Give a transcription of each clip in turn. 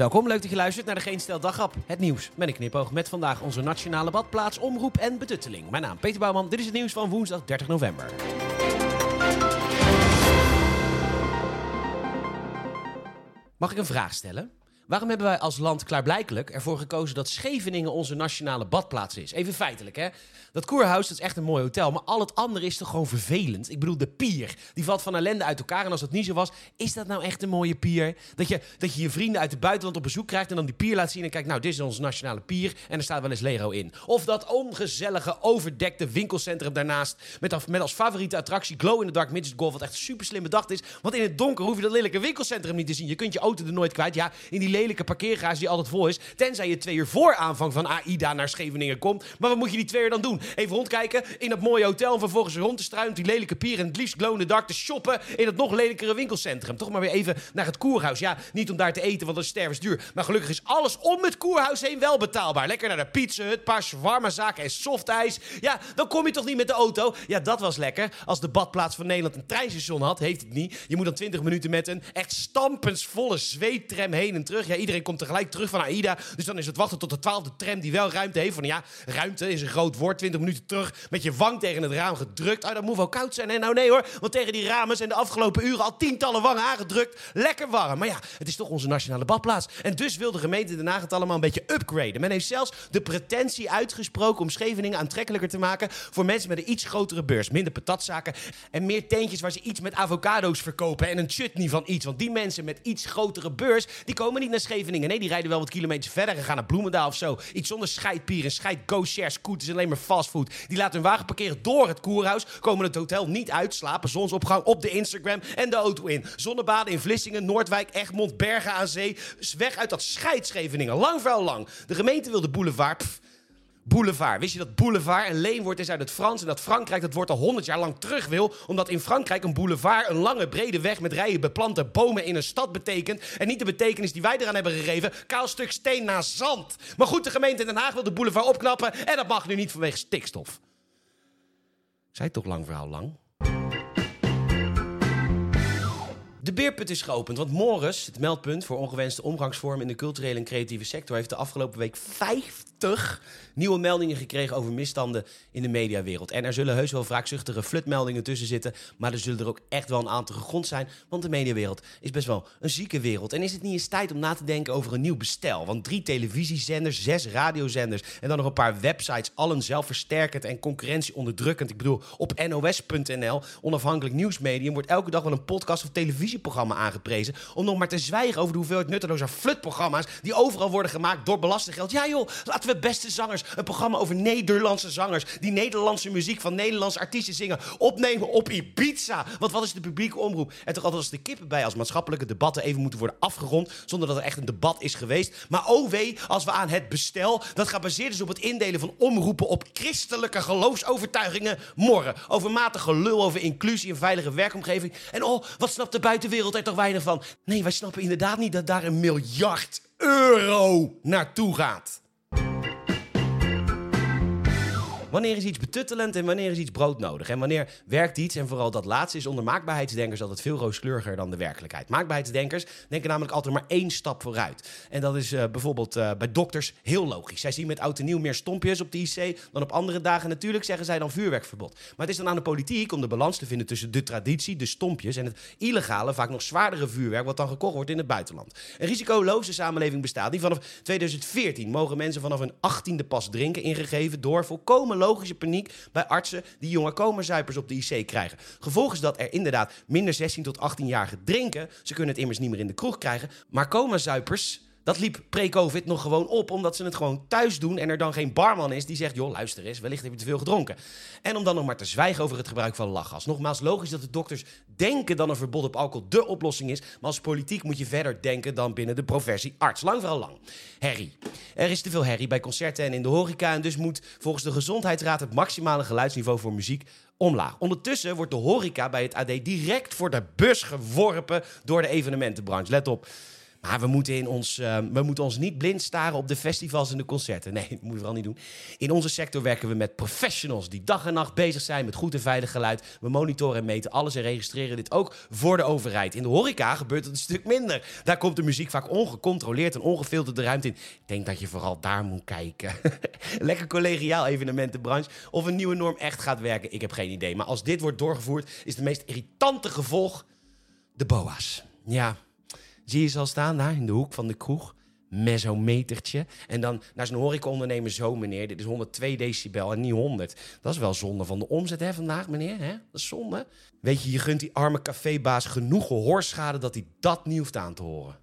Welkom, leuk dat je luistert naar de Geen Stel Daghap. Het nieuws met een knipoog met vandaag onze nationale badplaats, omroep en betutteling. Mijn naam Peter Bouwman, dit is het nieuws van woensdag 30 november. Mag ik een vraag stellen? Waarom hebben wij als land klaarblijkelijk ervoor gekozen dat Scheveningen onze nationale badplaats is? Even feitelijk, hè? Dat Koerhuis, dat is echt een mooi hotel, maar al het andere is toch gewoon vervelend? Ik bedoel, de pier, die valt van ellende uit elkaar. En als dat niet zo was, is dat nou echt een mooie pier? Dat je dat je, je vrienden uit het buitenland op bezoek krijgt en dan die pier laat zien en kijkt, nou, dit is onze nationale pier en er staat wel eens Lego in. Of dat ongezellige, overdekte winkelcentrum daarnaast met, als favoriete attractie Glow in the Dark Midget Golf, wat echt super slim bedacht is. Want in het donker hoef je dat lelijke winkelcentrum niet te zien. Je kunt je auto er nooit kwijt. Ja, in die lelijke parkeergarage die altijd vol is. Tenzij je twee uur voor aanvang van AIDA naar Scheveningen komt. Maar wat moet je die twee uur dan doen? Even rondkijken in dat mooie hotel. En vervolgens rond te struinen die lelijke pier. En het liefst glowende dak te shoppen in het nog lelijkere winkelcentrum. Toch maar weer even naar het koerhuis. Ja, niet om daar te eten, want dat is stervensduur. Maar gelukkig is alles om het koerhuis heen wel betaalbaar. Lekker naar de pizza, het paar shawarma zaken en softijs. Ja, dan kom je toch niet met de auto? Ja, dat was lekker. Als de badplaats van Nederland een treinstation had, heeft het niet. Je moet dan 20 minuten met een echt stampensvolle zweettram heen en terug. Ja, iedereen komt tegelijk terug van AIDA. Dus dan is het wachten tot de twaalfde tram die wel ruimte heeft. Van ja, ruimte is een groot woord. 20 minuten terug met je wang tegen het raam gedrukt. Oh, dat moet wel koud zijn. En nou nee hoor, want tegen die ramen zijn de afgelopen uren al tientallen wangen aangedrukt. Lekker warm. Maar ja, het is toch onze nationale badplaats. En dus wil de gemeente Haag het allemaal een beetje upgraden. Men heeft zelfs de pretentie uitgesproken om Scheveningen aantrekkelijker te maken voor mensen met een iets grotere beurs. Minder patatzaken en meer tentjes waar ze iets met avocado's verkopen en een chutney van iets. Want die mensen met iets grotere beurs, die komen niet naar Scheveningen. Nee, die rijden wel wat kilometers verder en gaan naar Bloemendaal of zo. Iets zonder scheidpieren, scheid go-share scooters, alleen maar fastfood. Die laten hun wagen parkeren door het koerhuis, komen het hotel niet uit, slapen zonsopgang op de Instagram en de auto in. Zonnebaden in Vlissingen, Noordwijk, Egmond, Bergen aan Zee. Weg uit dat scheidscheveningen. Lang vuil lang. De gemeente wil de boulevard... Pff, Boulevard. Wist je dat boulevard een leenwoord is uit het Frans en dat Frankrijk dat woord al honderd jaar lang terug wil, omdat in Frankrijk een boulevard een lange brede weg met rijen beplante bomen in een stad betekent en niet de betekenis die wij eraan hebben gegeven, kaal stuk steen na zand. Maar goed, de gemeente Den Haag wil de boulevard opknappen en dat mag nu niet vanwege stikstof. Zij toch lang verhaal lang? De beerput is geopend, want Morris, het meldpunt voor ongewenste omgangsvormen in de culturele en creatieve sector, heeft de afgelopen week 50 nieuwe meldingen gekregen over misstanden in de mediawereld. En er zullen heus wel wraakzuchtige flutmeldingen tussen zitten, maar er zullen er ook echt wel een aantal gegrond zijn, want de mediawereld is best wel een zieke wereld. En is het niet eens tijd om na te denken over een nieuw bestel? Want drie televisiezenders, zes radiozenders en dan nog een paar websites, allen zelfversterkend en concurrentieonderdrukkend. Ik bedoel, op nos.nl, onafhankelijk nieuwsmedium, wordt elke dag wel een podcast of televisieprogramma aangeprezen om nog maar te zwijgen over de hoeveelheid nutteloze flutprogramma's die overal worden gemaakt door belastinggeld. Ja joh, laten we beste zangers een programma over Nederlandse zangers. Die Nederlandse muziek van Nederlandse artiesten zingen. Opnemen op Ibiza. Want wat is de publieke omroep? En toch altijd als de kippen bij als maatschappelijke debatten even moeten worden afgerond. Zonder dat er echt een debat is geweest. Maar oh wee, als we aan het bestel. dat gebaseerd is op het indelen van omroepen op christelijke geloofsovertuigingen. morren. Over matig gelul over inclusie en veilige werkomgeving. En oh, wat snapt de buitenwereld er toch weinig van? Nee, wij snappen inderdaad niet dat daar een miljard euro naartoe gaat. Wanneer is iets betuttelend en wanneer is iets broodnodig? En wanneer werkt iets, en vooral dat laatste is onder maakbaarheidsdenkers altijd veel rooskleuriger dan de werkelijkheid. Maakbaarheidsdenkers denken namelijk altijd maar één stap vooruit. En dat is uh, bijvoorbeeld uh, bij dokters heel logisch. Zij zien met oud en nieuw meer stompjes op de IC dan op andere dagen. Natuurlijk zeggen zij dan vuurwerkverbod. Maar het is dan aan de politiek om de balans te vinden tussen de traditie, de stompjes en het illegale, vaak nog zwaardere vuurwerk wat dan gekocht wordt in het buitenland. Een risicoloze samenleving bestaat die vanaf 2014 mogen mensen vanaf hun achttiende pas drinken, ingegeven door volkomen logische paniek bij artsen die jonge komerzuipers op de IC krijgen. Gevolg is dat er inderdaad minder 16 tot 18-jarigen drinken. Ze kunnen het immers niet meer in de kroeg krijgen. Maar komerzuipers dat liep pre-COVID nog gewoon op, omdat ze het gewoon thuis doen en er dan geen barman is die zegt: joh, luister eens, wellicht heb je te veel gedronken. En om dan nog maar te zwijgen over het gebruik van lachgas. Nogmaals, logisch dat de dokters denken dat een verbod op alcohol de oplossing is, maar als politiek moet je verder denken dan binnen de professie arts. Lang vooral lang. Herrie. Er is te veel herrie bij concerten en in de horeca en dus moet volgens de Gezondheidsraad het maximale geluidsniveau voor muziek omlaag. Ondertussen wordt de horeca bij het AD direct voor de bus geworpen door de evenementenbranche. Let op. Maar we moeten, in ons, uh, we moeten ons niet blind staren op de festivals en de concerten. Nee, dat moeten we vooral niet doen. In onze sector werken we met professionals die dag en nacht bezig zijn met goed en veilig geluid. We monitoren en meten alles en registreren dit ook voor de overheid. In de horeca gebeurt het een stuk minder. Daar komt de muziek vaak ongecontroleerd en ongefilterd de ruimte in. Ik denk dat je vooral daar moet kijken. Lekker collegiaal evenementenbranche. Of een nieuwe norm echt gaat werken, ik heb geen idee. Maar als dit wordt doorgevoerd, is het meest irritante gevolg de boa's. Ja, zie je al staan daar in de hoek van de kroeg? metertje. En dan naar zijn horecaondernemer zo, meneer. Dit is 102 decibel en niet 100. Dat is wel zonde van de omzet hè, vandaag, meneer. Hè? Dat is zonde. Weet je, je gunt die arme cafébaas genoeg gehoorschade... dat hij dat niet hoeft aan te horen.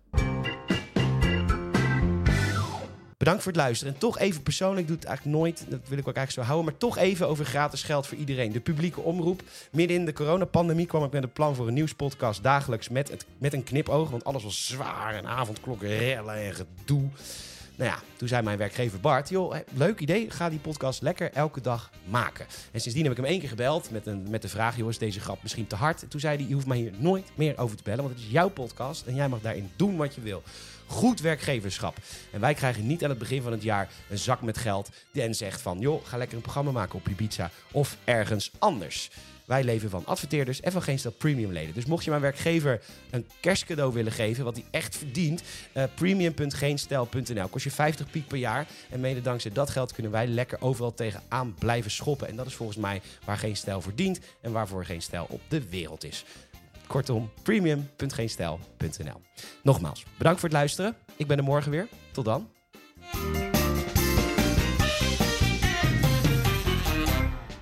Bedankt voor het luisteren. En toch even persoonlijk, doe het eigenlijk nooit. Dat wil ik ook eigenlijk zo houden. Maar toch even over gratis geld voor iedereen. De publieke omroep. Midden in de coronapandemie kwam ik met een plan voor een nieuwspodcast. Dagelijks met, met een knipoog. Want alles was zwaar en avondklokken, rellen en gedoe. Nou ja, toen zei mijn werkgever Bart, joh, leuk idee, ga die podcast lekker elke dag maken. En sindsdien heb ik hem één keer gebeld met, een, met de vraag, joh, is deze grap misschien te hard? En toen zei hij, je hoeft mij hier nooit meer over te bellen, want het is jouw podcast en jij mag daarin doen wat je wil. Goed werkgeverschap. En wij krijgen niet aan het begin van het jaar een zak met geld en zegt van, joh, ga lekker een programma maken op Ibiza of ergens anders. Wij leven van adverteerders en van geen stel premium leden. Dus mocht je mijn werkgever een kerstcadeau willen geven, wat hij echt verdient, uh, premium.geenstel.nl. Kost je 50 piek per jaar. En mede dankzij dat geld kunnen wij lekker overal tegenaan blijven schoppen. En dat is volgens mij waar geen stijl verdient en waarvoor geen stijl op de wereld is. Kortom, premium.geenstel.nl. Nogmaals, bedankt voor het luisteren. Ik ben er morgen weer. Tot dan.